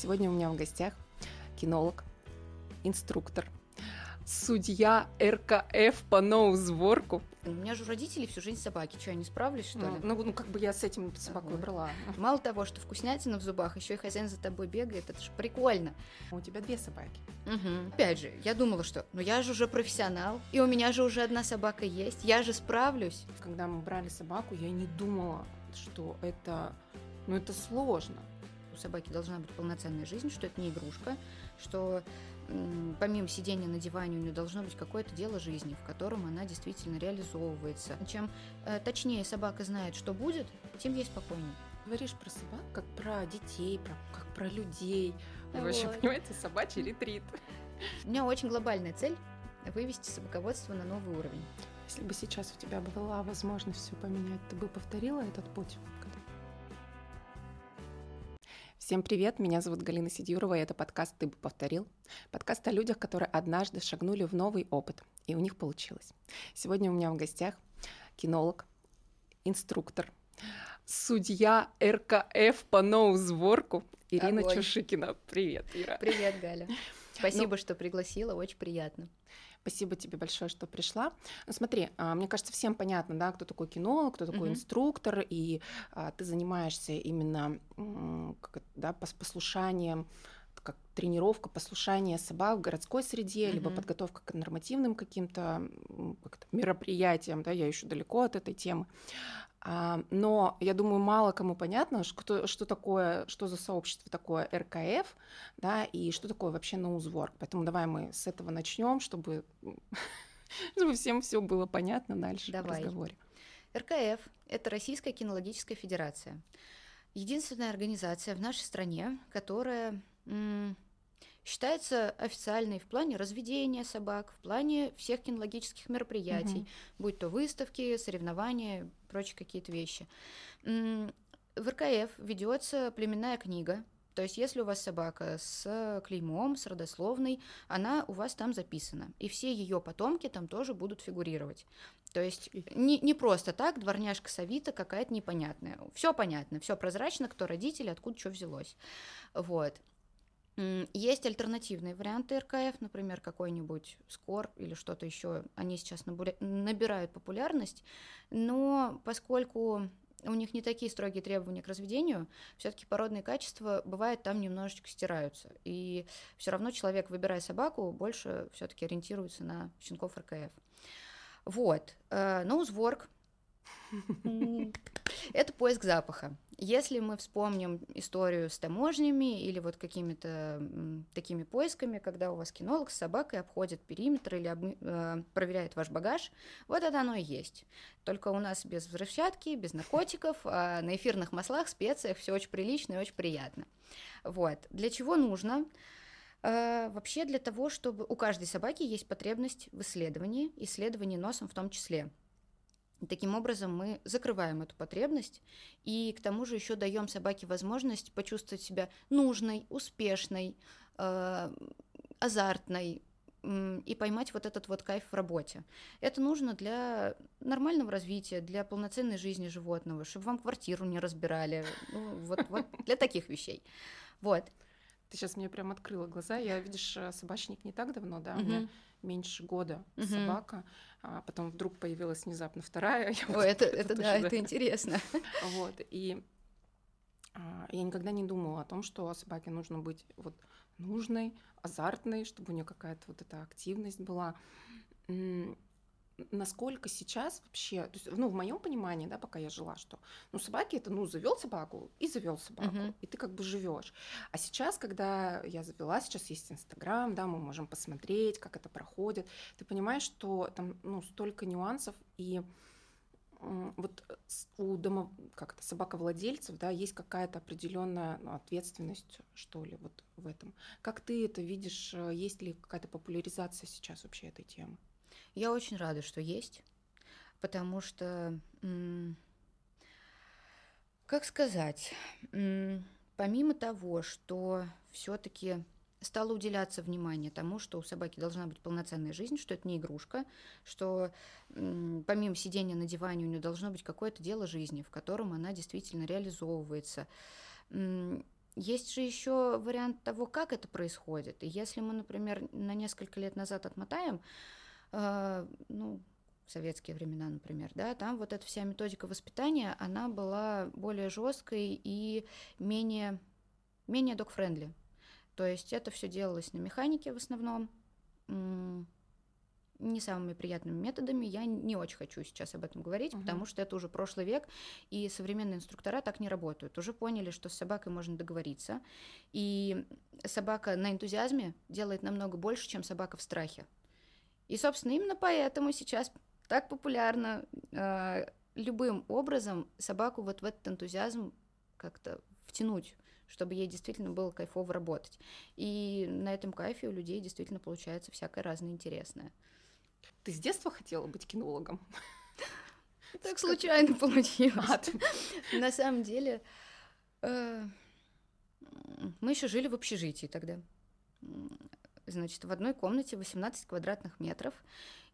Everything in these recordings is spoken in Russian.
Сегодня у меня в гостях кинолог, инструктор, судья РКФ по ноузворку. У меня же у родителей всю жизнь собаки. Что, я не справлюсь, что Ну, ли? ну, ну, как бы я с этим собаку Вот. брала. Мало того, что вкуснятина в зубах, еще и хозяин за тобой бегает. Это же прикольно. У тебя две собаки. Мгм. Опять же, я думала, что ну я же уже профессионал, и у меня же уже одна собака есть, я же справлюсь. Когда мы брали собаку, я не думала, что это, ну, это сложно. Собаки должна быть полноценная жизнь, что это не игрушка, что помимо сидения на диване у нее должно быть какое-то дело жизни, в котором она действительно реализовывается. Чем э, точнее собака знает, что будет, тем ей спокойнее. Говоришь про собак, как про детей, про, как про людей. Вы вообще понимаете, собачий ретрит. У меня очень глобальная цель вывести собаководство на новый уровень. Если бы сейчас у тебя была возможность все поменять, ты бы повторила этот путь? Всем привет, меня зовут Галина Сидюрова, и это подкаст «Ты бы повторил». Подкаст о людях, которые однажды шагнули в новый опыт, и у них получилось. Сегодня у меня в гостях кинолог, инструктор, судья РКФ по ноузворку Ирина Огонь. Чушикина. Привет, Ира. Привет, Галя. Спасибо, что пригласила, очень приятно. Спасибо тебе большое, что пришла. Ну, смотри, а, мне кажется, всем понятно, да, кто такой кинолог, кто такой Мгм. инструктор, и а, ты занимаешься именно как да, пос- послушанием, как тренировка, послушание собак в городской среде, либо Мгм. подготовка к нормативным каким-то как мероприятиям, да, я еще далеко от этой темы. Но я думаю, мало кому понятно, что, что такое, что за сообщество такое РКФ, да, и что такое вообще ноузворк. Поэтому давай мы с этого начнем, чтобы, чтобы всем все было понятно дальше Давай. в разговоре. РКФ – это Российская кинологическая федерация. Единственная организация в нашей стране, которая считается официальной в плане разведения собак, в плане всех кинологических мероприятий, Мгм. будь то выставки, соревнования, прочие какие-то вещи. В РКФ ведется племенная книга. То есть, если у вас собака с клеймом, с родословной, она у вас там записана. И все ее потомки там тоже будут фигурировать. То есть не, не просто так, дворняжка Савита какая-то непонятная. Все понятно, все прозрачно, кто родители, откуда что взялось. Вот. Есть альтернативные варианты РКФ, например, какой-нибудь СКОР или что-то еще. Они сейчас набирают популярность, но поскольку у них не такие строгие требования к разведению, все-таки породные качества бывает там немножечко стираются. И все равно человек, выбирая собаку, больше все-таки ориентируется на щенков РКФ. Вот. Э, Ноузворк. Это поиск запаха. Если мы вспомним историю с таможнями или вот какими-то такими поисками, когда у вас кинолог с собакой обходит периметр или обми- э, проверяет ваш багаж, вот это оно и есть. Только у нас без взрывчатки, без наркотиков, а на эфирных маслах, специях все очень прилично и очень приятно. Вот. Для чего нужно? Э, Вообще для того, чтобы у каждой собаки есть потребность в исследовании, исследовании носом в том числе. Таким образом, мы закрываем эту потребность и к тому же еще даем собаке возможность почувствовать себя нужной, успешной, э, азартной м, и поймать вот этот вот кайф в работе. Это нужно для нормального развития, для полноценной жизни животного, чтобы вам квартиру не разбирали, ну, вот, вот для таких вещей. Вот. Ты сейчас мне прям открыла глаза. Я, видишь, э, собачник не так давно, да, у меня меньше года Мгм. собака, а потом вдруг появилась внезапно вторая. Я вот это, это тоже, да, это интересно. Вот, и а, я никогда не думала о том, что собаке нужно быть вот нужной, азартной, чтобы у нее какая-то вот эта активность была. Насколько сейчас вообще, то есть, ну, в моем понимании, да, пока я жила, что, ну, собаки это, ну, завел собаку и завел собаку, Мгм. и ты как бы живешь. А сейчас, когда я завела, сейчас есть Инстаграм, да, мы можем посмотреть, как это проходит, ты понимаешь, что там, ну, столько нюансов, и вот у дома, как это, собаковладельцев, да, есть какая-то определенная ну, ответственность, что ли, вот в этом. Как ты это видишь? э, Есть ли какая-то популяризация сейчас вообще этой темы? Я очень рада, что есть, потому что, как сказать, помимо того, что все-таки стало уделяться внимание тому, что у собаки должна быть полноценная жизнь, что это не игрушка, что помимо сидения на диване у нее должно быть какое-то дело жизни, в котором она действительно реализовывается. Есть же еще вариант того, как это происходит. И если мы, например, на несколько лет назад отмотаем, э, ну, советские времена, например, да, там вот эта вся методика воспитания, она была более жесткой и менее, менее док-френдли. То есть это все делалось на механике в основном, не самыми приятными методами. Я не очень хочу сейчас об этом говорить, угу. потому что это уже прошлый век, и современные инструктора так не работают. Уже поняли, что с собакой можно договориться, и собака на энтузиазме делает намного больше, чем собака в страхе. И, собственно, именно поэтому сейчас так популярно э, любым образом собаку вот в этот энтузиазм как-то втянуть чтобы ей действительно было кайфово работать. И на этом кайфе у людей действительно получается всякое разное интересное. Ты с детства хотела быть кинологом? Так случайно получилось. На самом деле, э, мы еще жили в общежитии тогда. Значит, в одной комнате 18 квадратных метров,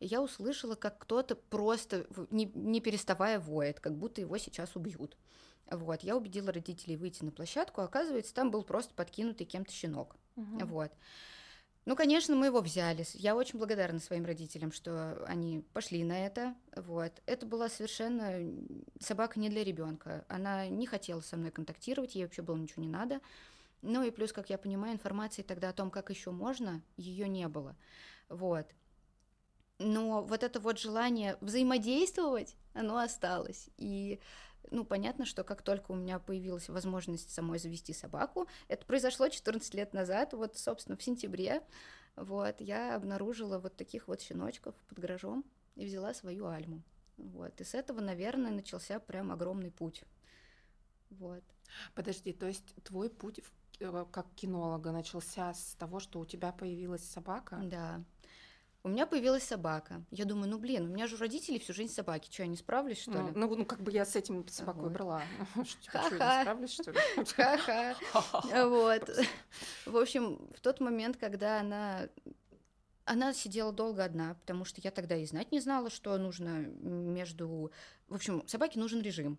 и я услышала, как кто-то просто, не, не переставая, воет, как будто его сейчас убьют. Вот, я убедила родителей выйти на площадку, а оказывается, там был просто подкинутый кем-то щенок. Угу. Вот. Ну, конечно, мы его взяли. Я очень благодарна своим родителям, что они пошли на это. Вот. Это была совершенно собака не для ребенка. Она не хотела со мной контактировать, ей вообще было ничего не надо. Ну и плюс, как я понимаю, информации тогда о том, как еще можно, ее не было. Вот. Но вот это вот желание взаимодействовать, оно осталось. И ну, понятно, что как только у меня появилась возможность самой завести собаку, это произошло 14 лет назад, вот, собственно, в сентябре, вот, я обнаружила вот таких вот щеночков под гаражом и взяла свою альму. Вот, и с этого, наверное, начался прям огромный путь. Вот. Подожди, то есть твой путь как кинолога начался с того, что у тебя появилась собака? Да. У меня появилась собака. Я думаю, ну блин, у меня же у родителей всю жизнь собаки. Что, я не справлюсь, что ну, ли? Ну, ну, как бы я с этим собакой вот. брала. Ха-ха. не справлюсь, что ли? Ха-ха. Вот. В общем, в тот момент, когда она она сидела долго одна, потому что я тогда и знать не знала, что нужно между... В общем, собаке нужен режим.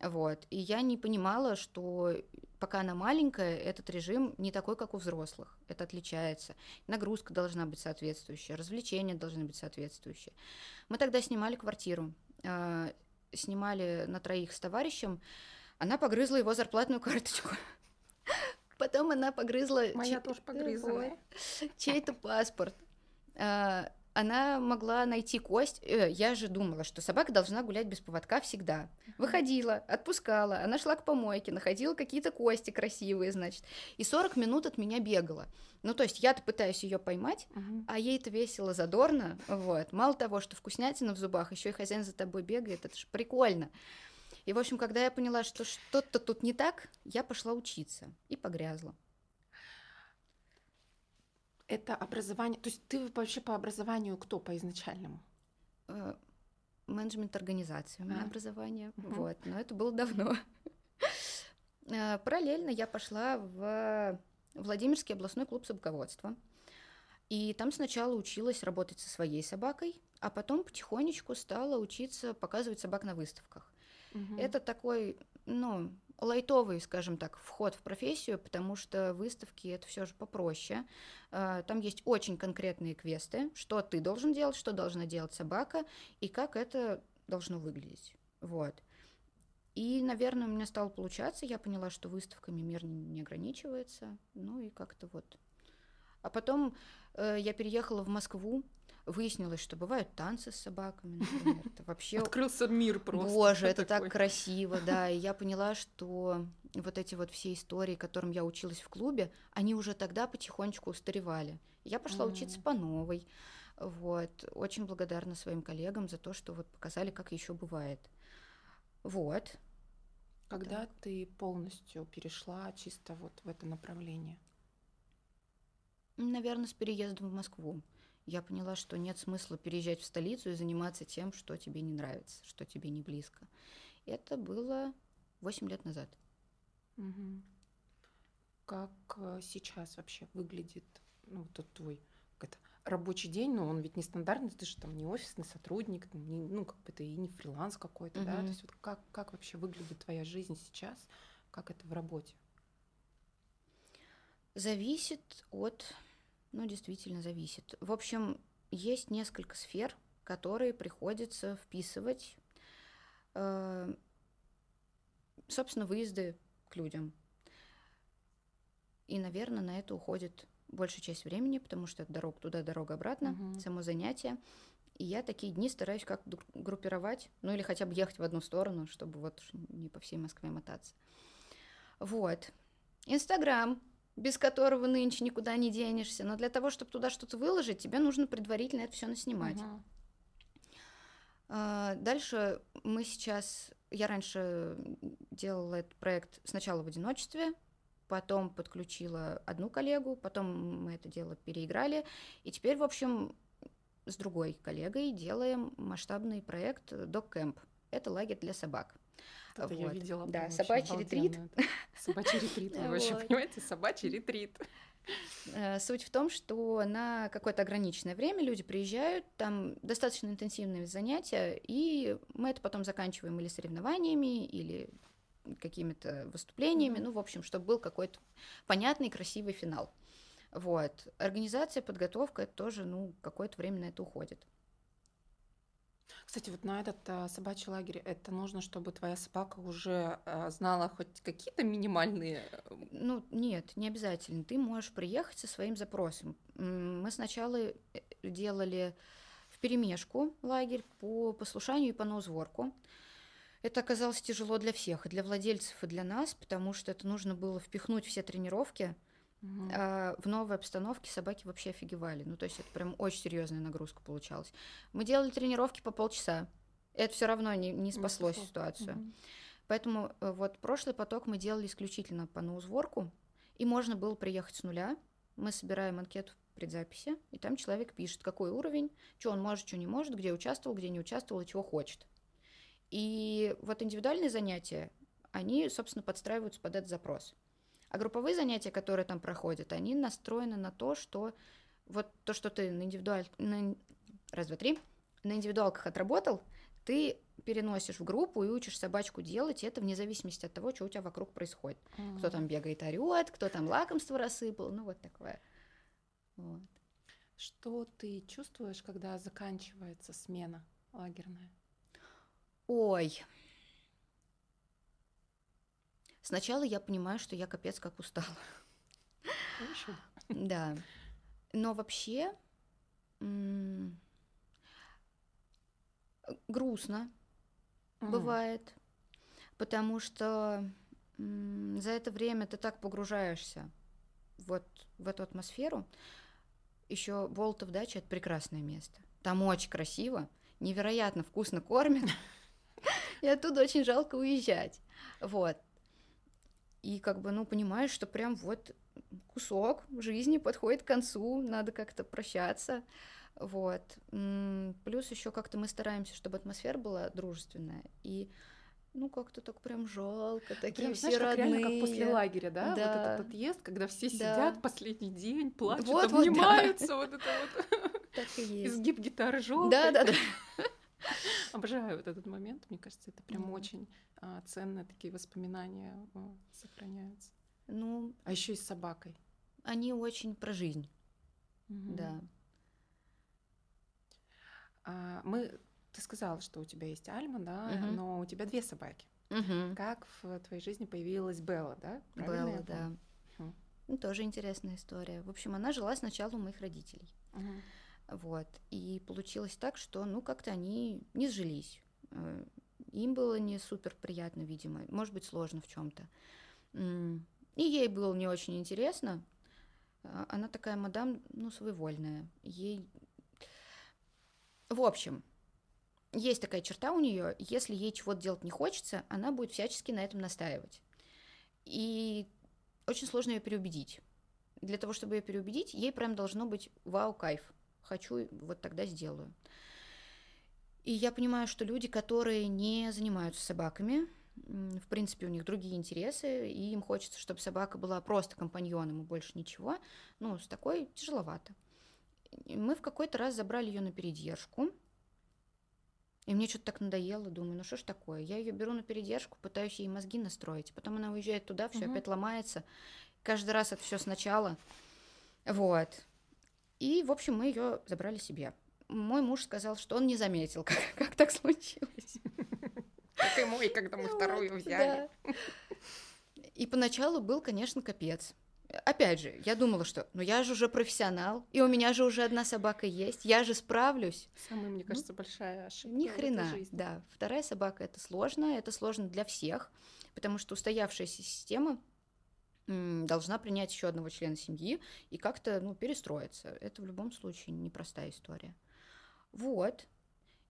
Вот. И я не понимала, что пока она маленькая, этот режим не такой, как у взрослых. Это отличается. Нагрузка должна быть соответствующая, развлечения должны быть соответствующие. Мы тогда снимали квартиру. Э, снимали на троих с товарищем. Она погрызла его зарплатную карточку. Потом она погрызла... Моя тоже погрызла. Чей-то паспорт. Она могла найти кость. Э, я же думала, что собака должна гулять без поводка всегда. Выходила, отпускала, она шла к помойке, находила какие-то кости красивые, значит. И 40 минут от меня бегала. Ну, то есть я-то пытаюсь ее поймать, uh-huh. а ей-то весело, задорно. Вот. Мало того, что вкуснятина в зубах, еще и хозяин за тобой бегает, это же прикольно. И, в общем, когда я поняла, что что-то тут не так, я пошла учиться и погрязла это образование, то есть ты вообще по образованию кто по изначальному? Э, менеджмент организации у меня а. образование, угу. вот, но это было давно. Э, параллельно я пошла в Владимирский областной клуб собаководства. И там сначала училась работать со своей собакой, а потом потихонечку стала учиться показывать собак на выставках. Угу. Это такой, ну, лайтовый, скажем так, вход в профессию, потому что выставки это все же попроще. А, там есть очень конкретные квесты, что ты должен делать, что должна делать собака и как это должно выглядеть. Вот. И, наверное, у меня стало получаться, я поняла, что выставками мир не ограничивается, ну и как-то вот. А потом э, я переехала в Москву, Выяснилось, что бывают танцы с собаками, например. Это вообще... Открылся мир просто. Боже, это такой. так красиво, да. И я поняла, что вот эти вот все истории, которым я училась в клубе, они уже тогда потихонечку устаревали. Я пошла mm. учиться по новой. Вот. Очень благодарна своим коллегам за то, что вот показали, как еще бывает. Вот. Когда так. ты полностью перешла чисто вот в это направление? Наверное, с переездом в Москву я поняла, что нет смысла переезжать в столицу и заниматься тем, что тебе не нравится, что тебе не близко. Это было 8 лет назад. Угу. Как э, сейчас вообще выглядит ну, тот твой это, рабочий день? Ну, он ведь не стандартный, ты же там не офисный сотрудник, не, ну, как бы ты и не фриланс какой-то, угу. да? То есть вот как, как вообще выглядит твоя жизнь сейчас? Как это в работе? Зависит от... Ну, действительно, зависит. В общем, есть несколько сфер, которые приходится вписывать. Э, собственно, выезды к людям. И, наверное, на это уходит большая часть времени, потому что это дорога туда, дорога обратно, угу. само занятие. И я такие дни стараюсь как-то группировать, ну или хотя бы ехать в одну сторону, чтобы вот не по всей Москве мотаться. Вот. Инстаграм, без которого нынче никуда не денешься. Но для того, чтобы туда что-то выложить, тебе нужно предварительно это все наснимать. Угу. А, дальше мы сейчас... Я раньше делала этот проект сначала в одиночестве, потом подключила одну коллегу, потом мы это дело переиграли, и теперь, в общем, с другой коллегой делаем масштабный проект Dog Camp. Это лагерь для собак. Это вот. я видела. Да, собачий ретрит. Собачий ретрит, вы вообще понимаете? Собачий ретрит. Э, суть в том, что на какое-то ограниченное время люди приезжают, там достаточно интенсивные занятия, и мы это потом заканчиваем или соревнованиями, или какими-то выступлениями, ну, в общем, чтобы был какой-то понятный, красивый финал. Вот. Организация, подготовка, это тоже, ну, какое-то время на это уходит. Кстати, вот на этот а, собачий лагерь это нужно, чтобы твоя собака уже а, знала хоть какие-то минимальные. Э, ну, нет, не обязательно. Ты можешь приехать со своим запросом. Мы сначала э, делали в перемешку лагерь по послушанию и по ноузворку. Это оказалось тяжело для всех, и для владельцев, и для нас, потому что это нужно было впихнуть все тренировки. Угу. А в новой обстановке собаки вообще офигевали. Ну, то есть это прям очень серьезная нагрузка получалась. Мы делали тренировки по полчаса. Это все равно не, не спасло не ситуацию. Угу. Поэтому э, вот прошлый поток мы делали исключительно по ноузворку, и можно было приехать с нуля. Мы собираем анкету предзаписи, и там человек пишет, какой уровень, что он может, что не может, где участвовал, где не участвовал и чего хочет. И вот индивидуальные занятия, они, собственно, подстраиваются под этот запрос. А групповые занятия, которые там проходят, они настроены на то, что вот то, что ты на индивидуаль... На... Раз, два, три. На индивидуалках отработал, ты переносишь в группу и учишь собачку делать, и это вне зависимости от того, что у тебя вокруг происходит. Mm-hmm. Кто там бегает, орет, кто там лакомство рассыпал, ну вот такое. Вот. Что ты чувствуешь, когда заканчивается смена лагерная? Ой. Сначала я понимаю, что я капец как устала. Хорошо. Да. Но вообще грустно mm. бывает, потому что за это время ты так погружаешься вот в эту атмосферу. Еще Болтов дача это прекрасное место. Там очень красиво, невероятно вкусно кормят. И оттуда очень жалко уезжать. Вот. И как бы, ну, понимаешь, что прям вот кусок жизни подходит к концу, надо как-то прощаться. Вот. Плюс еще как-то мы стараемся, чтобы атмосфера была дружественная. И ну, как-то так прям жалко, такие прям, все знаешь, родные. Как, реально, как после лагеря, да? да? Вот этот отъезд, когда все да. сидят последний день, плачут, вот, обнимаются, вот, да. вот это вот. Так и есть. Изгиб гитары желтый. Да, да, да. Обожаю вот этот момент. Мне кажется, это прям mm. очень а, ценные такие воспоминания а, сохраняются. Ну, а еще и с собакой. Они очень про жизнь. Mm-hmm. Да. А, мы, ты сказала, что у тебя есть Альма, да, mm-hmm. но у тебя две собаки. Mm-hmm. Как в твоей жизни появилась Белла, да? Правильно Белла, да. Mm-hmm. Ну, тоже интересная история. В общем, она жила сначала у моих родителей. Mm-hmm. Вот. И получилось так, что, ну, как-то они не сжились. Э, им было не супер приятно, видимо, может быть, сложно в чем-то. И ей было не очень интересно. А, она такая мадам, ну, своевольная. Ей... В общем, есть такая черта у нее, если ей чего-то делать не хочется, она будет всячески на этом настаивать. И очень сложно ее переубедить. Для того, чтобы ее переубедить, ей прям должно быть вау, кайф хочу, вот тогда сделаю. И я понимаю, что люди, которые не занимаются собаками, в принципе, у них другие интересы, и им хочется, чтобы собака была просто компаньоном и больше ничего, ну, с такой тяжеловато. И мы в какой-то раз забрали ее на передержку, и мне что-то так надоело, думаю, ну что ж такое? Я ее беру на передержку, пытаюсь ей мозги настроить, потом она уезжает туда, все угу. опять ломается. каждый раз это все сначала. Вот. И, в общем, мы ее забрали себе. Мой муж сказал, что он не заметил, как, как так случилось. Как и мой, когда мы вторую взяли. И поначалу был, конечно, капец. Опять же, я думала, что ну я же уже профессионал, и у меня же уже одна собака есть, я же справлюсь. Самая, мне кажется, ну, большая ошибка. Ни хрена, да. Вторая собака это сложно, это сложно для всех, потому что устоявшаяся система должна принять еще одного члена семьи и как-то ну, перестроиться. Это в любом случае непростая история. Вот.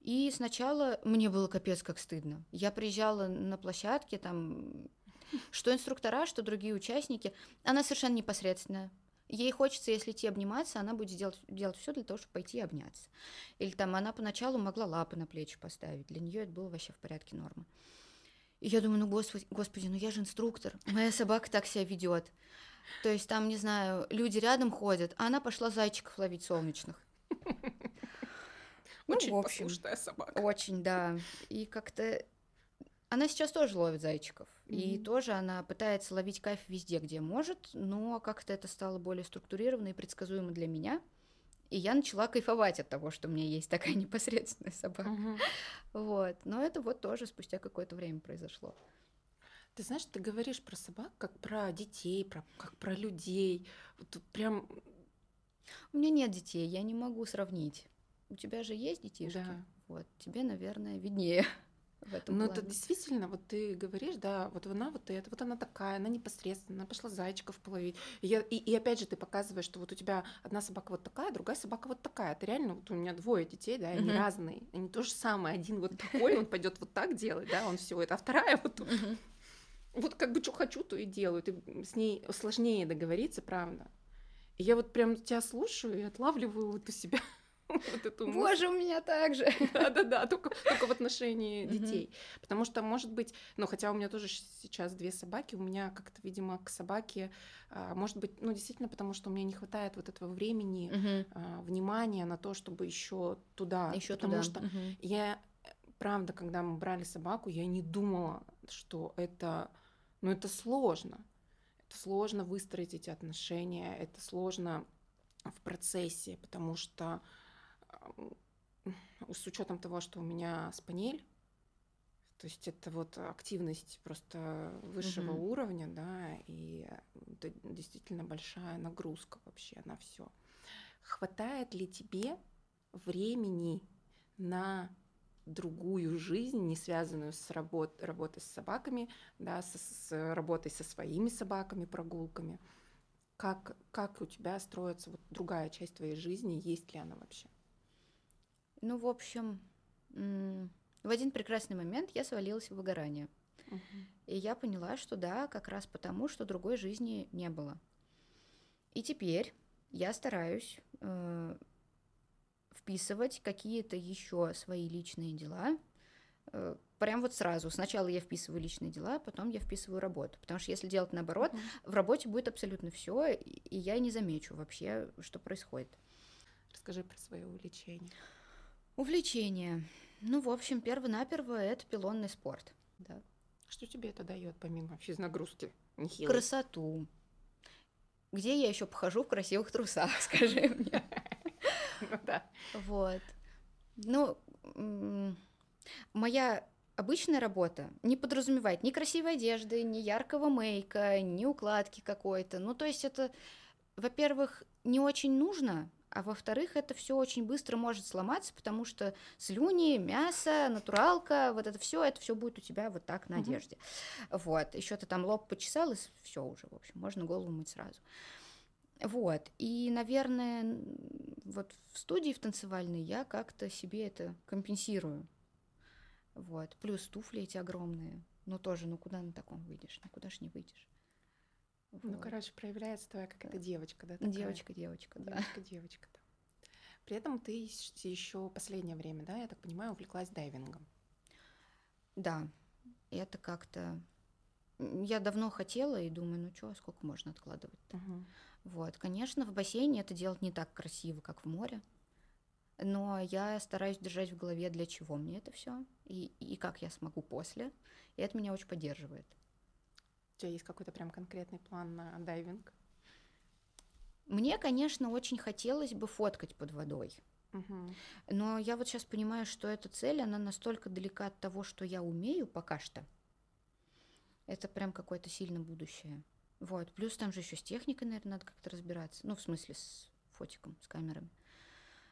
И сначала мне было капец как стыдно. Я приезжала на площадке, там, что инструктора, что другие участники, она совершенно непосредственная. Ей хочется, если идти обниматься, она будет делать, делать все для того, чтобы пойти обняться. Или там она поначалу могла лапы на плечи поставить. Для нее это было вообще в порядке нормы. И я думаю, ну господи, господи, ну я же инструктор, моя собака так себя ведет. То есть там, не знаю, люди рядом ходят, а она пошла зайчиков ловить солнечных. Очень ну, в общем, послушная собака. Очень, да. И как-то она сейчас тоже ловит зайчиков. Mm-hmm. И тоже она пытается ловить кайф везде, где может, но как-то это стало более структурировано и предсказуемо для меня. И я начала кайфовать от того, что у меня есть такая непосредственная собака. Mm-hmm. Вот. Но это вот тоже спустя какое-то время произошло. Ты знаешь, ты говоришь про собак как про детей, про, как про людей. Вот прям... У меня нет детей, я не могу сравнить. У тебя же есть детишки? Да. Вот, тебе, наверное, виднее в этом Ну, плане. это действительно, вот ты говоришь, да, вот она вот это, вот она такая, она непосредственно, она пошла зайчиков половить. И, я, и, и опять же ты показываешь, что вот у тебя одна собака вот такая, другая собака вот такая. Ты реально, вот у меня двое детей, да, они uh-huh. разные, они то же самое. Один вот такой, он пойдет вот так делать, да, он все это, а вторая вот uh-huh. вот как бы что хочу, то и делаю. Ты с ней сложнее договориться, правда. И я вот прям тебя слушаю и отлавливаю вот у себя вот эту Боже, у меня так же. Да-да-да, только, только в отношении детей. Потому что, может быть, ну, хотя у меня тоже сейчас две собаки, у меня как-то, видимо, к собаке, а, может быть, ну, действительно, потому что у меня не хватает вот этого времени, а, внимания на то, чтобы еще туда. Еще потому что я, правда, когда мы брали собаку, я не думала, что это, ну, это сложно. Это сложно выстроить эти отношения, это сложно в процессе, потому что с учетом того, что у меня спанель, то есть это вот активность просто высшего угу. уровня, да, и это действительно большая нагрузка вообще на все. Хватает ли тебе времени на другую жизнь, не связанную с работ, работой с собаками, да, с, с работой со своими собаками, прогулками? Как, как у тебя строится вот другая часть твоей жизни, есть ли она вообще? Ну, в общем, в один прекрасный момент я свалилась в выгорание. Угу. И я поняла, что да, как раз потому, что другой жизни не было. И теперь я стараюсь э, вписывать какие-то еще свои личные дела. Э, прям вот сразу. Сначала я вписываю личные дела, потом я вписываю работу. Потому что если делать наоборот, uh в работе будет абсолютно все, и я не замечу вообще, что происходит. Расскажи про свое увлечение. Увлечение. Ну, в общем, перво-наперво это пилонный спорт. Да. Что тебе это дает помимо физнагрузки? Нехилой? Красоту. Где я еще похожу в красивых трусах, скажи мне. Ну да. Вот. Ну, моя обычная работа не подразумевает ни красивой одежды, ни яркого мейка, ни укладки какой-то. Ну, то есть это, во-первых, не очень нужно, а во-вторых, это все очень быстро может сломаться, потому что слюни, мясо, натуралка, вот это все, это все будет у тебя вот так на одежде. Угу. Вот, еще ты там лоб почесал, и все уже, в общем, можно голову мыть сразу. Вот, и, наверное, вот в студии в танцевальной я как-то себе это компенсирую. Вот, плюс туфли эти огромные, ну тоже, ну куда на таком выйдешь, ну куда ж не выйдешь. Ну, короче, проявляется твоя какая-то девочка, да? Девочка, девочка, да. Девочка, девочка, да. При этом ты еще последнее время, да, я так понимаю, увлеклась дайвингом. Да, это как-то... Я давно хотела и думаю, ну что, сколько можно откладывать-то? Угу. Вот, конечно, в бассейне это делать не так красиво, как в море, но я стараюсь держать в голове, для чего мне это все и, и как я смогу после, и это меня очень поддерживает тебя есть какой-то прям конкретный план на дайвинг? Мне, конечно, очень хотелось бы фоткать под водой. Мгм. Но я вот сейчас понимаю, что эта цель, она настолько далека от того, что я умею пока что. Это прям какое-то сильно будущее. Вот. Плюс там же еще с техникой, наверное, надо как-то разбираться. Ну, в смысле, с фотиком, с камерами.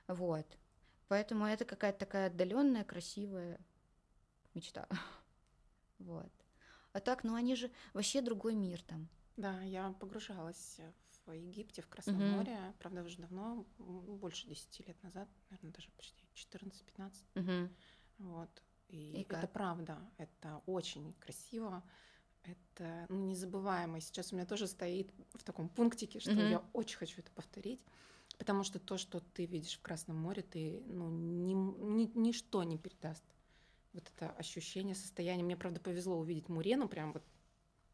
Вот. Поэтому это какая-то такая отдаленная, красивая мечта. Вот. А так, ну они же вообще другой мир там. Да, я погружалась в Египте, в Красном Мгм. море, правда, уже давно, больше 10 лет назад, наверное, даже почти 14-15. Мгм. Вот. И, И это как? правда, это очень красиво, это ну, незабываемо. Сейчас у меня тоже стоит в таком пунктике, что Мгм. я очень хочу это повторить, потому что то, что ты видишь в Красном море, ты, ну, ни, ни- ничто не передаст. Вот это ощущение, состояние. Мне, правда, повезло увидеть Мурену прям вот,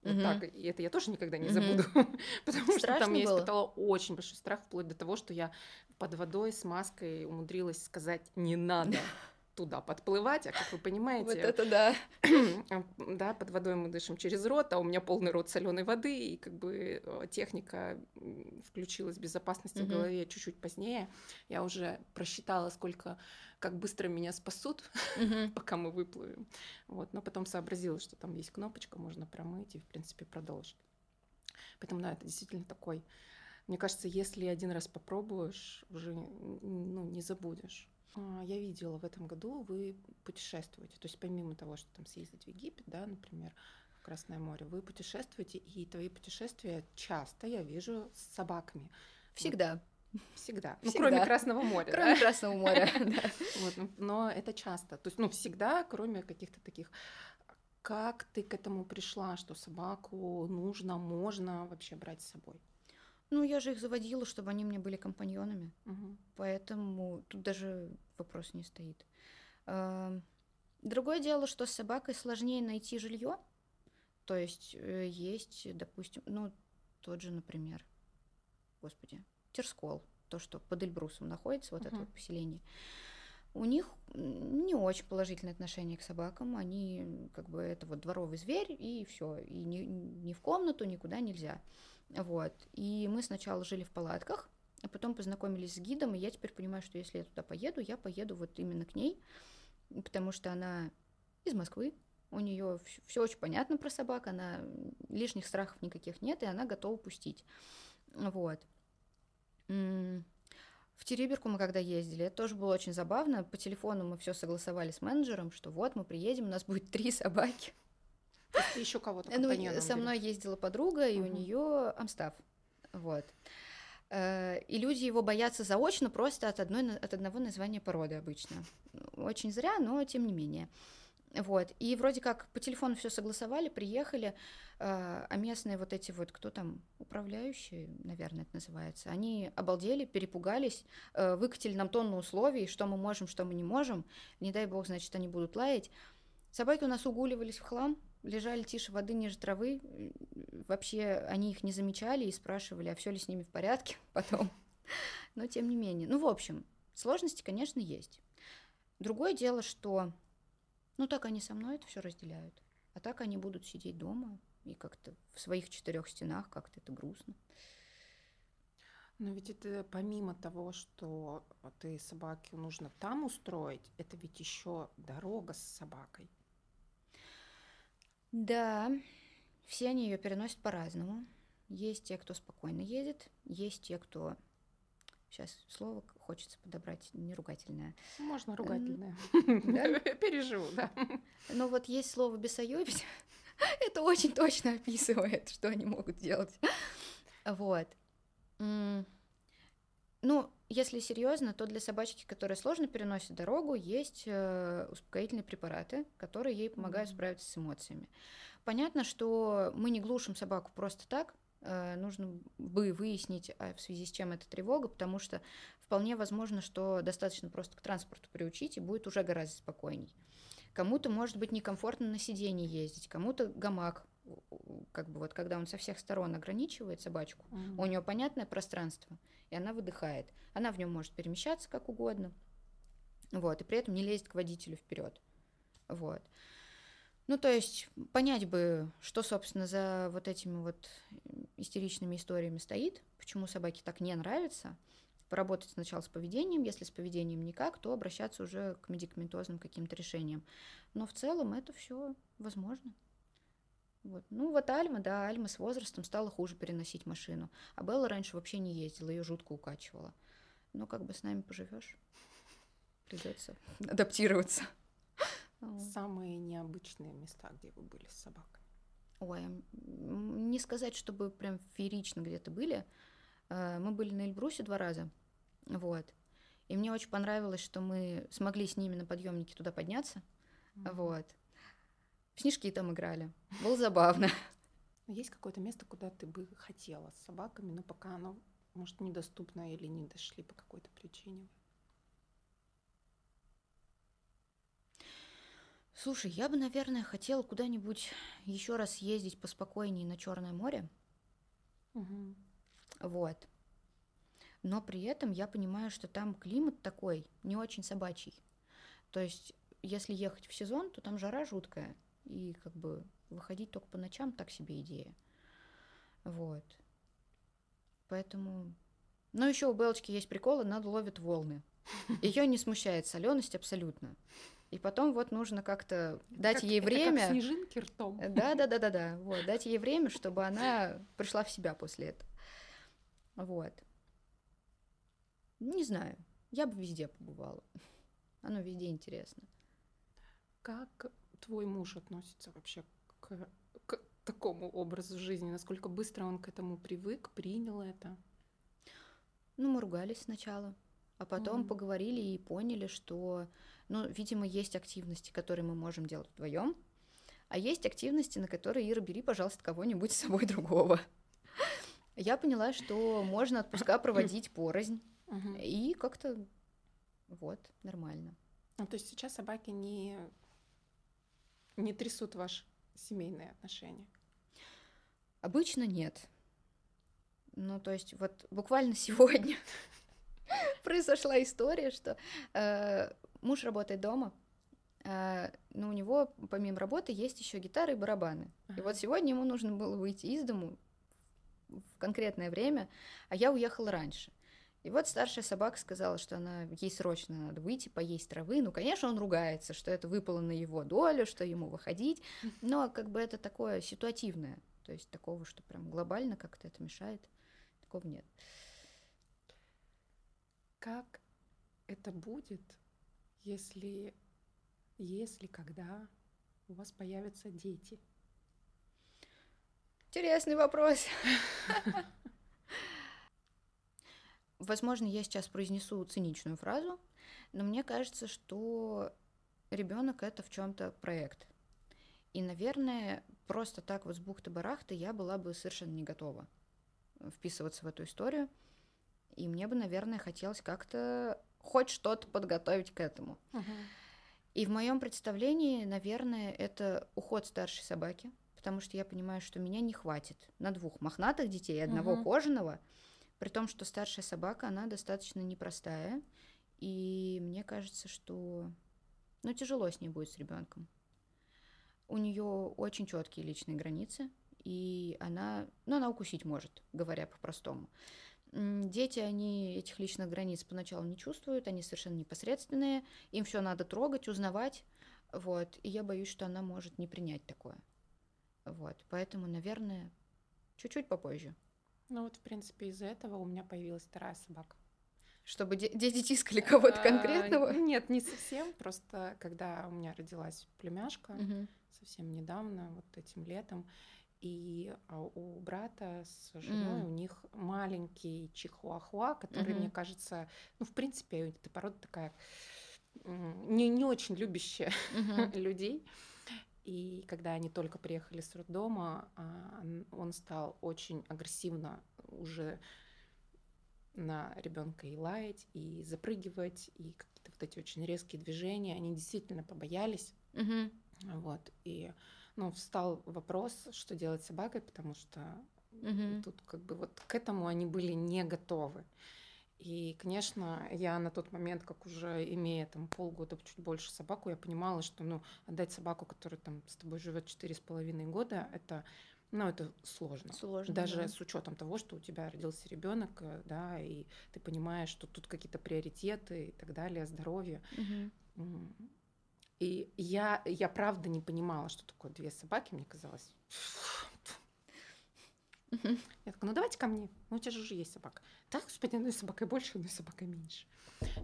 вот так. И это я тоже никогда не забуду, потому что Страшно там я было? испытала очень большой страх, вплоть до того, что я под водой с маской умудрилась сказать «не надо туда подплывать», а как вы понимаете, Вот это да. да, под водой мы дышим через рот, а у меня полный рот соленой воды, и как бы э, техника включилась безопасности в голове чуть-чуть позднее. Я уже просчитала, сколько, как быстро меня спасут, пока мы выплывем. Вот, но потом сообразила, что там есть кнопочка, можно промыть и, в принципе, продолжить. Поэтому, да, это действительно такой... Мне кажется, если один раз попробуешь, уже ну, не забудешь. А, Я видела в этом году, вы путешествуете. То есть помимо того, что там съездить в Египет, да, например, в Красное море, вы путешествуете, и твои путешествия часто я вижу с собаками. Всегда. Всегда. Ну, Всегда. кроме Красного моря. Кроме да? Красного моря. да. Вот, ну, но это часто. То есть, ну, всегда, кроме каких-то таких. Как ты к этому пришла, что собаку нужно, можно вообще брать с собой? Ну, я же их заводила, чтобы они мне были компаньонами. Мгм. Поэтому тут даже вопрос не стоит. Ам, Другое дело, что с собакой сложнее найти жилье. То есть э, есть, допустим, ну, тот же, например, господи, Терскол, то, что под Эльбрусом находится, вот это Мгм. вот поселение. У них не очень положительное отношение к собакам. Они как бы это вот дворовый зверь и все. И ни, ни в комнату никуда нельзя. Вот. И мы сначала жили в палатках, а потом познакомились с гидом, и я теперь понимаю, что если я туда поеду, я поеду вот именно к ней, потому что она из Москвы, у нее все очень понятно про собак, она лишних страхов никаких нет, и она готова пустить. Вот. В Териберку мы когда ездили, это тоже было очень забавно. По телефону мы все согласовали с менеджером, что вот мы приедем, у нас будет три собаки. То есть ты еще кого-то Ну, со мной ездила подруга, и у нее Амстав. Вот. Э, И люди его боятся заочно просто от, одной, от одного названия породы обычно. Очень зря, но тем не менее. Вот. И вроде как по телефону все согласовали, приехали, э, а местные вот эти вот, кто там, управляющие, наверное, это называется, они обалдели, перепугались, э, выкатили нам тонну условий, что мы можем, что мы не можем. Не дай бог, значит, они будут лаять. Собаки у нас угуливались в хлам, лежали тише воды, ниже травы. Вообще они их не замечали и спрашивали, а все ли с ними в порядке потом. Но тем не менее. Ну, в общем, сложности, конечно, есть. Другое дело, что, ну, так они со мной это все разделяют. А так они будут сидеть дома и как-то в своих четырех стенах, как-то это грустно. Но ведь это помимо того, что ты собаке нужно там устроить, это ведь еще дорога с собакой. Да, все они ее переносят по-разному. Есть те, кто спокойно едет, есть те, кто... Сейчас слово хочется подобрать неругательное. Можно ругательное. Переживу, да. Но вот есть слово «бесоёбить», это очень точно описывает, что они могут делать. Вот. Ну, если серьезно, то для собачки, которая сложно переносит дорогу, есть э, успокоительные препараты, которые ей помогают Мгм. справиться с эмоциями. Понятно, что мы не глушим собаку просто так. э, Нужно бы выяснить, а в связи с чем эта тревога, потому что вполне возможно, что достаточно просто к транспорту приучить, и будет уже гораздо спокойней. Кому-то может быть некомфортно на сиденье ездить, кому-то гамак, как бы вот когда он со всех сторон ограничивает собачку, у нее понятное пространство, и она выдыхает. Она в нем может перемещаться как угодно, вот, и при этом не лезет к водителю вперед. Вот. Ну, то есть понять бы, что, собственно, за вот этими вот истеричными историями стоит, почему собаке так не нравится, поработать сначала с поведением, если с поведением никак, то обращаться уже к медикаментозным каким-то решениям. Но в целом это все возможно. Вот. Ну, вот Альма, да, Альма с возрастом стала хуже переносить машину. А Белла раньше вообще не ездила, ее жутко укачивала. Но как бы с нами поживешь, придется адаптироваться. Самые необычные места, где вы были с собакой? Ой, не сказать, чтобы прям феерично где-то были. Э, мы были на Эльбрусе два раза, вот. И мне очень понравилось, что мы смогли с ними на подъемнике туда подняться, mm-hmm. вот. В снежки там играли. Было забавно. Есть какое-то место, куда ты бы хотела с собаками, но пока оно, может, недоступно или не дошли по какой-то причине? Слушай, я бы, наверное, хотела куда-нибудь еще раз ездить поспокойнее на Черное море. Угу. Вот. Но при этом я понимаю, что там климат такой не очень собачий. То есть, если ехать в сезон, то там жара жуткая. И как бы выходить только по ночам так себе идея. Вот. Поэтому... Ну, еще у Белочки есть прикол, она ловит волны. Ее не смущает соленость абсолютно. И потом вот нужно как-то дать как, ей время. как снежинки ртом. Да, да, да, да, да. Вот, дать ей время, чтобы она пришла в себя после этого. Вот. Не знаю. Я бы везде побывала. Оно везде интересно. Как твой муж относится вообще к, к такому образу жизни? Насколько быстро он к этому привык, принял это? Ну, мы ругались сначала, а потом mm. поговорили и поняли, что ну, видимо, есть активности, которые мы можем делать вдвоем, а есть активности, на которые, Ира, бери, пожалуйста, кого-нибудь с собой другого. Я поняла, что можно отпуска проводить порознь, и как-то вот, нормально. Ну, то есть сейчас собаки не, не трясут ваши семейные отношения? Обычно нет. Ну, то есть вот буквально сегодня произошла история, что э, Муж работает дома, а, но у него помимо работы есть еще гитары и барабаны. Ага. И вот сегодня ему нужно было выйти из дому в конкретное время, а я уехала раньше. И вот старшая собака сказала, что она ей срочно надо выйти, поесть травы. Ну, конечно, он ругается, что это выпало на его долю, что ему выходить. Но как бы это такое ситуативное. То есть такого, что прям глобально как-то это мешает, такого нет. Как это будет если, если когда у вас появятся дети? Интересный вопрос. Возможно, я сейчас произнесу циничную фразу, но мне кажется, что ребенок это в чем-то проект. И, наверное, просто так вот с бухты-барахты я была бы совершенно не готова вписываться в эту историю. И мне бы, наверное, хотелось как-то хоть что-то подготовить к этому. Угу. И в моем представлении, наверное, это уход старшей собаки, потому что я понимаю, что меня не хватит на двух мохнатых детей одного угу. кожаного, при том, что старшая собака, она достаточно непростая, и мне кажется, что ну, тяжело с ней будет с ребенком. У нее очень четкие личные границы, и она, ну, она укусить может, говоря по-простому. Дети, они этих личных границ поначалу не чувствуют, они совершенно непосредственные, им все надо трогать, узнавать, вот, и я боюсь, что она может не принять такое, вот, поэтому, наверное, чуть-чуть попозже. Ну вот, в принципе, из-за этого у меня появилась вторая собака. Чтобы де- дети тискали кого-то а, конкретного? Нет, не совсем. Просто когда у меня родилась племяшка, совсем недавно, вот этим летом, и а, у брата с женой mm. у них маленький чихуахуа, который, mm-hmm. мне кажется, ну, в принципе, эта порода такая не, не очень любящая mm-hmm. людей. И когда они только приехали с роддома, а, он стал очень агрессивно уже на ребенка и лаять, и запрыгивать, и какие-то вот эти очень резкие движения. Они действительно побоялись. Mm-hmm. Вот. И ну, встал вопрос, что делать с собакой, потому что угу. тут как бы вот к этому они были не готовы. И, конечно, я на тот момент, как уже имея там полгода, чуть больше собаку, я понимала, что, ну, отдать собаку, которая там с тобой живет четыре с половиной года, это, ну, это сложно. Сложно, Даже да. с учетом того, что у тебя родился ребенок, э, да, и ты понимаешь, что тут какие-то приоритеты и так далее, здоровье. М. И я, я правда не понимала, что такое две собаки, мне казалось. Мгм. Я такая, ну давайте ко мне, ну у тебя же уже есть собака. Так, господи, одной собакой больше, одной собакой меньше.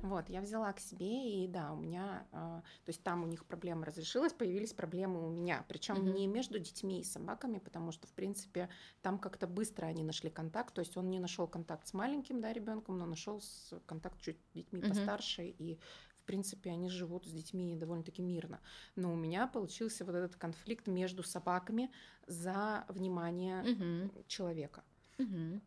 Вот, я взяла к себе, и да, у меня, а, то есть там у них проблема разрешилась, появились проблемы у меня, причем Мгм. не между детьми и собаками, потому что, в принципе, там как-то быстро они нашли контакт, то есть он не нашел контакт с маленьким, да, ребенком, но нашел контакт чуть с детьми Мгм. постарше, и в принципе, они живут с детьми довольно-таки мирно. Но у меня получился вот этот конфликт между собаками за внимание Мгм. человека. Мгм.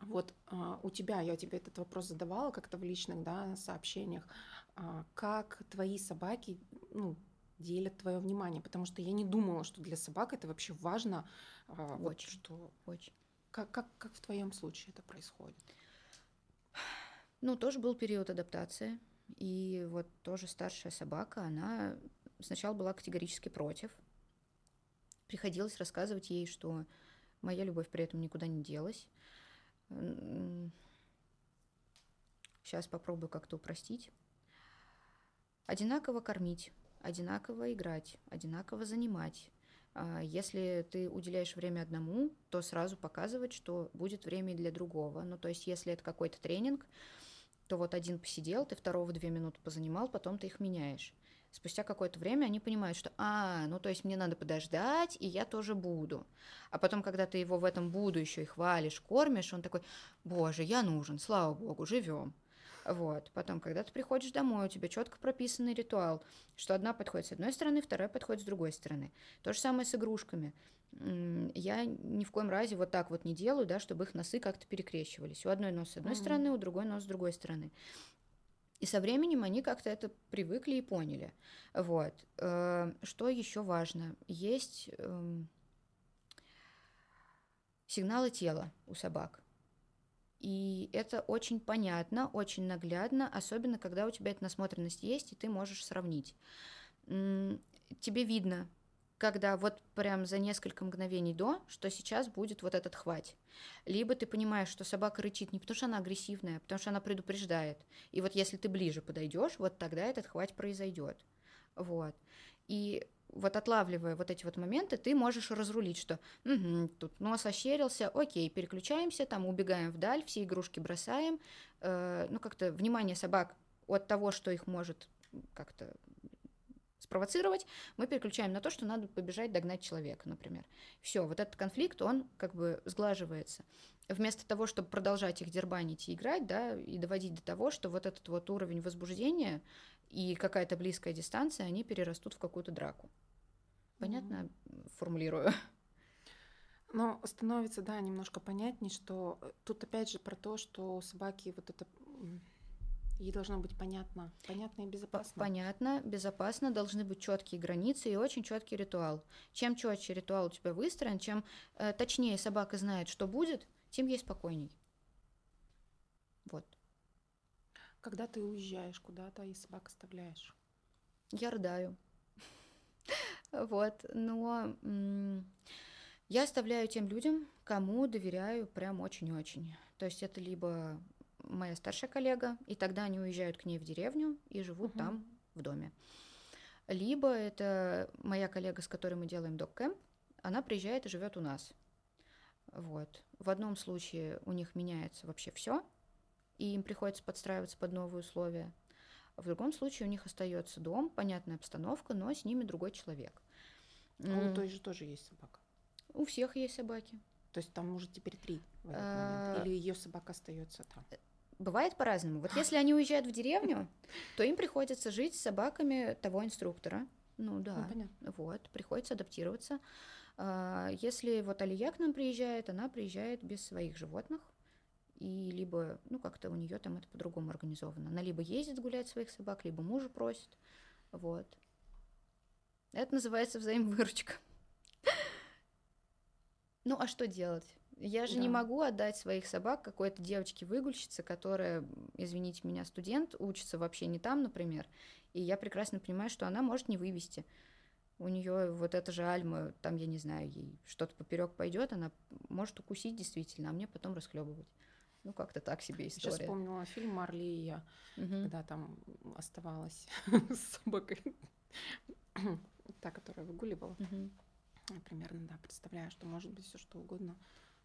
Вот а, у тебя, я тебе этот вопрос задавала как-то в личных да, сообщениях, а, как твои собаки ну, делят твое внимание, потому что я не думала, что для собак это вообще важно. а, вот Очень. что, Очень. как, как, как в твоем случае это происходит? Ну, тоже был период адаптации. И вот тоже старшая собака, она сначала была категорически против. Приходилось рассказывать ей, что моя любовь при этом никуда не делась. Сейчас попробую как-то упростить. Одинаково кормить, одинаково играть, одинаково занимать. А, Если ты уделяешь время одному, то сразу показывать, что будет время и для другого. Ну, то есть, если это какой-то тренинг, то вот один посидел, ты второго две минуты позанимал, потом ты их меняешь. Спустя какое-то время они понимают, что, а, ну то есть мне надо подождать, и я тоже буду. А потом, когда ты его в этом буду еще и хвалишь, кормишь, он такой, боже, я нужен, слава богу, живем. Вот. Потом, когда ты приходишь домой, у тебя четко прописанный ритуал, что одна подходит с одной стороны, вторая подходит с другой стороны. То же самое с игрушками. Я ни в коем разе вот так вот не делаю, да, чтобы их носы как-то перекрещивались. У одной нос с одной Мгм. стороны, у другой нос с другой стороны. И со временем они как-то это привыкли и поняли. Вот. Э, Что еще важно? Есть эм, сигналы тела у собак. И это очень понятно, очень наглядно, особенно когда у тебя эта насмотренность есть, и ты можешь сравнить. Тебе видно, когда вот прям за несколько мгновений до, что сейчас будет вот этот хвать. Либо ты понимаешь, что собака рычит не потому, что она агрессивная, а потому что она предупреждает. И вот если ты ближе подойдешь, вот тогда этот хвать произойдет. Вот. И вот отлавливая вот эти вот моменты, ты можешь разрулить, что «Мгм, тут нос ощерился, окей, переключаемся, там убегаем вдаль, все игрушки бросаем. Э, ну, как-то внимание собак от того, что их может как-то спровоцировать, мы переключаем на то, что надо побежать догнать человека, например. Все, вот этот конфликт, он как бы сглаживается. Вместо того, чтобы продолжать их дербанить и играть, да, и доводить до того, что вот этот вот уровень возбуждения и какая-то близкая дистанция, они перерастут в какую-то драку. Понятно формулирую? Но становится, да, немножко понятней, что э, тут опять же про то, что у собаки вот это ей должно быть понятно, понятно и безопасно. Понятно, безопасно, должны быть четкие границы и очень четкий ритуал. Чем четче ритуал у тебя выстроен, чем э, точнее собака знает, что будет, тем ей спокойней. Вот. Когда ты уезжаешь куда-то и собак оставляешь. Я рыдаю. Вот, но я оставляю тем людям, кому доверяю прям очень-очень. То есть это либо моя старшая коллега, и тогда они уезжают к ней в деревню и живут там в доме. Либо это моя коллега, с которой мы делаем док-кэмп, она приезжает и живет у нас. Вот. В одном случае у них меняется вообще все, и им приходится подстраиваться под новые условия. В другом случае у них остается дом, понятная обстановка, но с ними другой человек. А у той же тоже есть собака. у всех есть собаки. То есть там уже теперь три в этот А, момент. Или ее собака остается там. Бывает по-разному. Вот если они уезжают в деревню, то им приходится жить с собаками того инструктора. Ну Ну, да, понятно. вот, приходится адаптироваться. А, Если вот Алия к нам приезжает, она приезжает без своих животных. И либо, ну, как-то у нее там это по-другому организовано. Она либо ездит гулять своих собак, либо мужа просит. Вот. Это называется взаимовыручка. Ну, а что делать? Я же Да. не могу отдать своих собак какой-то девочке-выгульщице, которая, извините меня, студент, учится вообще не там, например, и я прекрасно понимаю, что она может не вывести. У нее вот эта же альма, там, я не знаю, ей что-то поперек пойдет, она может укусить действительно, а мне потом расхлебывать. Ну, как-то так себе Сейчас история. вспомнила фильм «Марли и я», Мгм. когда там оставалась с собакой, та, которая выгуливала. Я примерно, да, представляю, что может быть все что угодно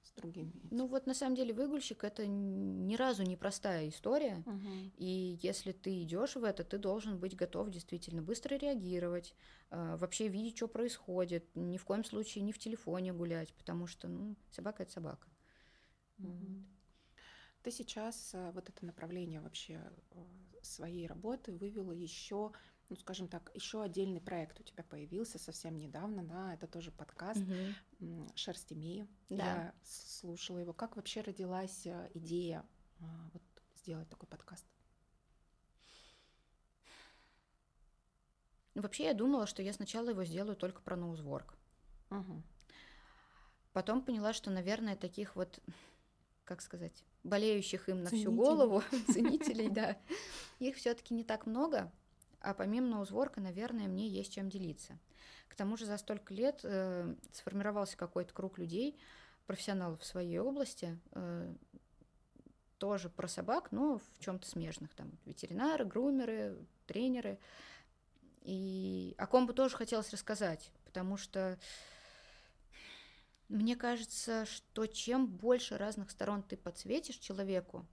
с другими. Ну вот на самом деле выгульщик это ни разу не простая история. Мгм. И если ты идешь в это, ты должен быть готов действительно быстро реагировать, э, вообще видеть, что происходит, ни в коем случае не в телефоне гулять, потому что ну, собака это собака. Мгм. Ты сейчас э, вот это направление вообще э, своей работы вывела еще, ну скажем так, еще отдельный проект у тебя появился совсем недавно, да, это тоже подкаст «Шерсть имею». Да. Я слушала его. Как вообще родилась э, идея вот сделать такой подкаст? Ну, Вообще я думала, что я сначала его сделаю только про ноузворк. Мгм. Потом поняла, что, наверное, таких вот, как сказать, болеющих им на всю Ценителей. голову, ценителей, да, их все-таки не так много, а помимо ноузворка, наверное, мне есть чем делиться. К тому же за столько лет э, сформировался какой-то круг людей, профессионалов в своей области, э, тоже про собак, но в чем-то смежных, там ветеринары, грумеры, тренеры. И о ком бы тоже хотелось рассказать, потому что мне кажется, что чем больше разных сторон ты подсветишь человеку,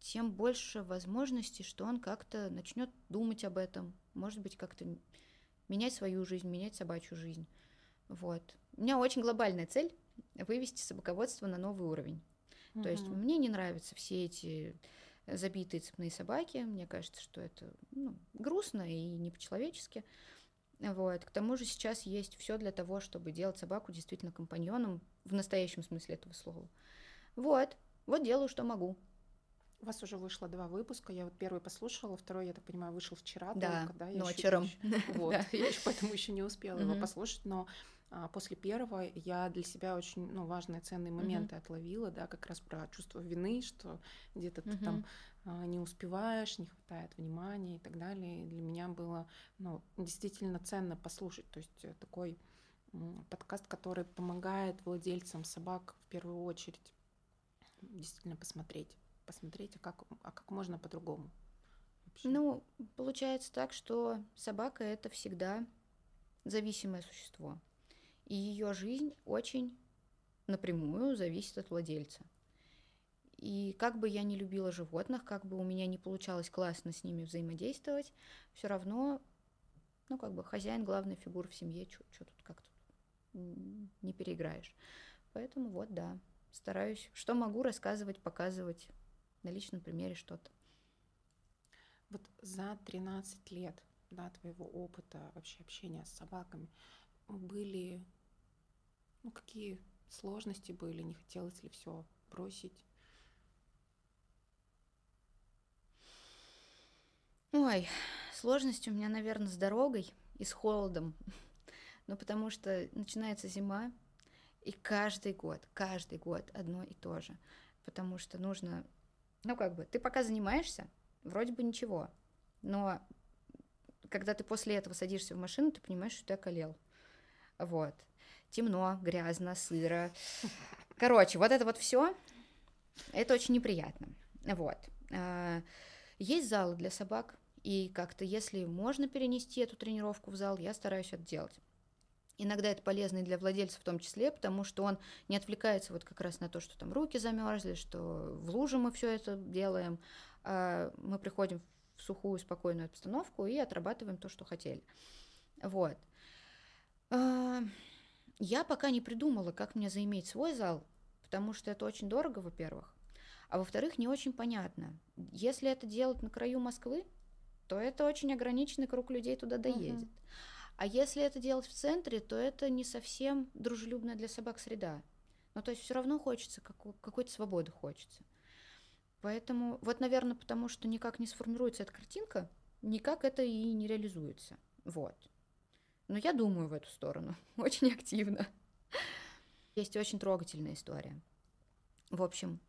тем больше возможностей, что он как-то начнет думать об этом, может быть, как-то менять свою жизнь, менять собачью жизнь. Вот. У меня очень глобальная цель вывести собаководство на новый уровень. То есть мне не нравятся все эти забитые цепные собаки. Мне кажется, что это ну, грустно и не по-человечески. Вот. К тому же сейчас есть все для того, чтобы делать собаку действительно компаньоном в настоящем смысле этого слова. Вот. Вот делаю, что могу. У вас уже вышло два выпуска. Я вот первый послушала, второй, я так понимаю, вышел вчера. Да, только, да? Я ночером. ещё- Вот, Да. я еще поэтому еще не успела его послушать, но а, после первого я для себя очень ну, важные ценные моменты отловила, да, как раз про чувство вины, что где-то ты Мгм. там не успеваешь, не хватает внимания и так далее. И для меня было ну, действительно ценно послушать. То есть э, такой подкаст, который помогает владельцам собак в первую очередь действительно посмотреть. Посмотреть, а как, а как можно по-другому. Ну, получается так, что собака это всегда зависимое существо. И ее жизнь очень напрямую зависит от владельца. И как бы я не любила животных, как бы у меня не получалось классно с ними взаимодействовать, все равно, ну, как бы хозяин главная фигура в семье, что тут как тут м, не переиграешь. Поэтому вот, да, стараюсь, что могу рассказывать, показывать на личном примере что-то. Вот за 13 лет да, твоего опыта вообще общения с собаками были, ну, какие сложности были, не хотелось ли все бросить? Ой, сложности у меня, наверное, с дорогой и с холодом. Ну, потому что начинается зима, и каждый год, каждый год одно и то же. Потому что нужно, ну, как бы, ты пока занимаешься, вроде бы ничего, но когда ты после этого садишься в машину, ты понимаешь, что ты околел. Вот. Темно, грязно, сыро. Короче, вот это вот все, это очень неприятно. Вот. Есть залы для собак, и как-то, если можно перенести эту тренировку в зал, я стараюсь это делать. Иногда это полезно и для владельца в том числе, потому что он не отвлекается вот как раз на то, что там руки замерзли, что в луже мы все это делаем. а мы приходим в сухую, спокойную обстановку и отрабатываем то, что хотели. Вот. А, Я пока не придумала, как мне заиметь свой зал, потому что это очень дорого, во-первых. А во-вторых, не очень понятно. Если это делать на краю Москвы, то это очень ограниченный круг людей туда доедет. А если это делать в центре, то это не совсем дружелюбная для собак среда. Ну, то есть все равно хочется, како- какой-то свободы хочется. Поэтому, вот, наверное, потому что никак не сформируется эта картинка, никак это и не реализуется. Вот. Но я думаю в эту сторону очень активно. Есть очень трогательная история. В общем,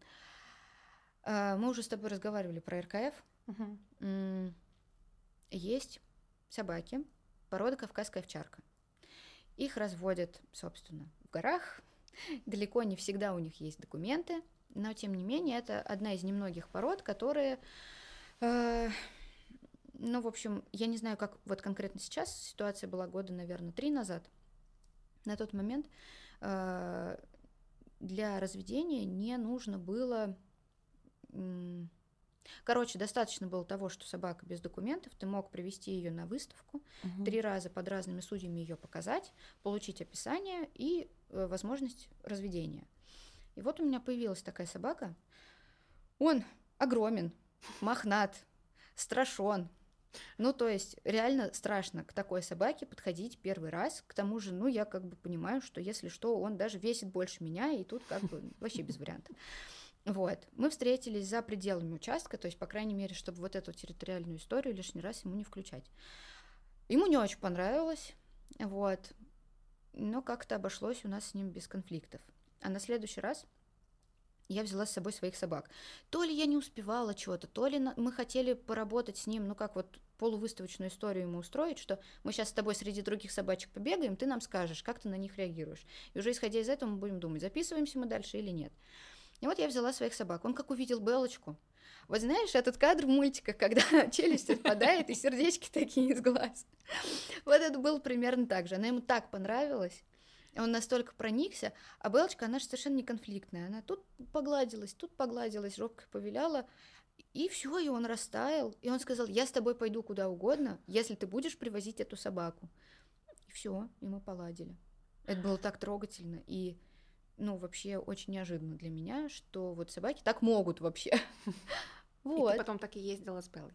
мы уже с тобой разговаривали про РКФ. Угу. Есть собаки порода кавказская овчарка. Их разводят, собственно, в горах. Далеко не всегда у них есть документы, но тем не менее это одна из немногих пород, которые э, ну, в общем, я не знаю, как вот конкретно сейчас, ситуация была года, наверное, три назад. На тот момент э, для разведения не нужно было... Короче, достаточно было того, что собака без документов, ты мог привести ее на выставку, угу. три раза под разными судьями ее показать, получить описание и э, возможность разведения. И вот у меня появилась такая собака. Он огромен, мохнат, страшен, ну, то есть, реально страшно к такой собаке подходить первый раз. К тому же, ну, я как бы понимаю, что если что, он даже весит больше меня, и тут как бы вообще без вариантов. Вот. Мы встретились за пределами участка, то есть, по крайней мере, чтобы вот эту территориальную историю лишний раз ему не включать. Ему не очень понравилось, вот. Но как-то обошлось у нас с ним без конфликтов. А на следующий раз я взяла с собой своих собак. То ли я не успевала чего-то, то ли мы хотели поработать с ним, ну как вот полувыставочную историю ему устроить, что мы сейчас с тобой среди других собачек побегаем, ты нам скажешь, как ты на них реагируешь. И уже исходя из этого мы будем думать, записываемся мы дальше или нет. И вот я взяла своих собак. Он как увидел Белочку. Вот знаешь, этот кадр в мультиках, когда челюсть отпадает и сердечки такие из глаз. Вот это было примерно так же. Она ему так понравилась. Он настолько проникся, а Белочка, она же совершенно не конфликтная. Она тут погладилась, тут погладилась, жопкой повиляла, и все, и он растаял. И он сказал, я с тобой пойду куда угодно, если ты будешь привозить эту собаку. И все, и мы поладили. Это было так трогательно и, ну, вообще очень неожиданно для меня, что вот собаки так могут вообще. Вот. И ты потом так и ездила с Белой.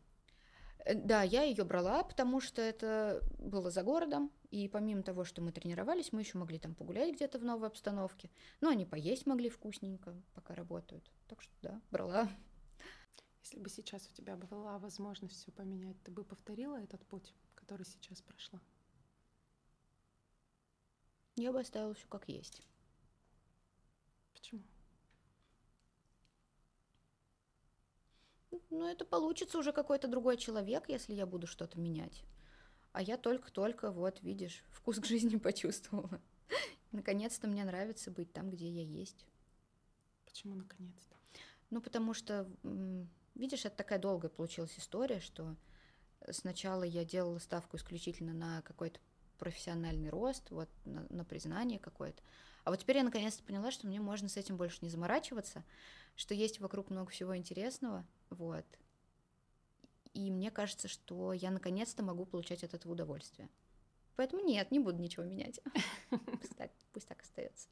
Э, да, я ее брала, потому что это было за городом, и помимо того, что мы тренировались, мы еще могли там погулять где-то в новой обстановке. Ну, они поесть могли вкусненько, пока работают. Так что да, брала. Если бы сейчас у тебя была возможность все поменять, ты бы повторила этот путь, который сейчас прошла? Я бы оставила все как есть. Почему? Ну, это получится уже какой-то другой человек, если я буду что-то менять. А я только-только, вот, видишь, вкус к жизни почувствовала. Наконец-то мне нравится быть там, где я есть. Почему наконец-то? Ну, потому что Видишь, это такая долгая получилась история, что сначала я делала ставку исключительно на какой-то профессиональный рост, вот на, на признание какое-то. А вот теперь я наконец-то поняла, что мне можно с этим больше не заморачиваться, что есть вокруг много всего интересного, вот. И мне кажется, что я наконец-то могу получать от этого удовольствие. Поэтому нет, не буду ничего менять. Пусть так, пусть так остается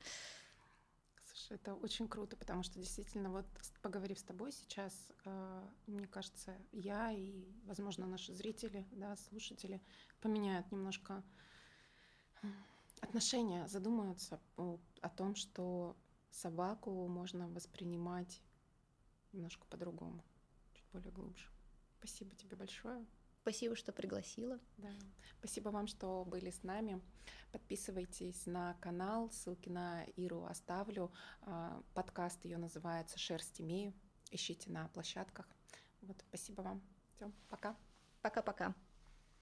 это очень круто, потому что действительно, вот поговорив с тобой сейчас, э, мне кажется, я и, возможно, наши зрители, да, слушатели поменяют немножко отношения, задумаются о том, что собаку можно воспринимать немножко по-другому, чуть более глубже. Спасибо тебе большое. Спасибо, что пригласила. Да. Спасибо вам, что были с нами. Подписывайтесь на канал, ссылки на Иру оставлю. А, подкаст ее называется «Шерсть имею». Ищите на площадках. Вот, спасибо вам. Все, пока. Пока-пока.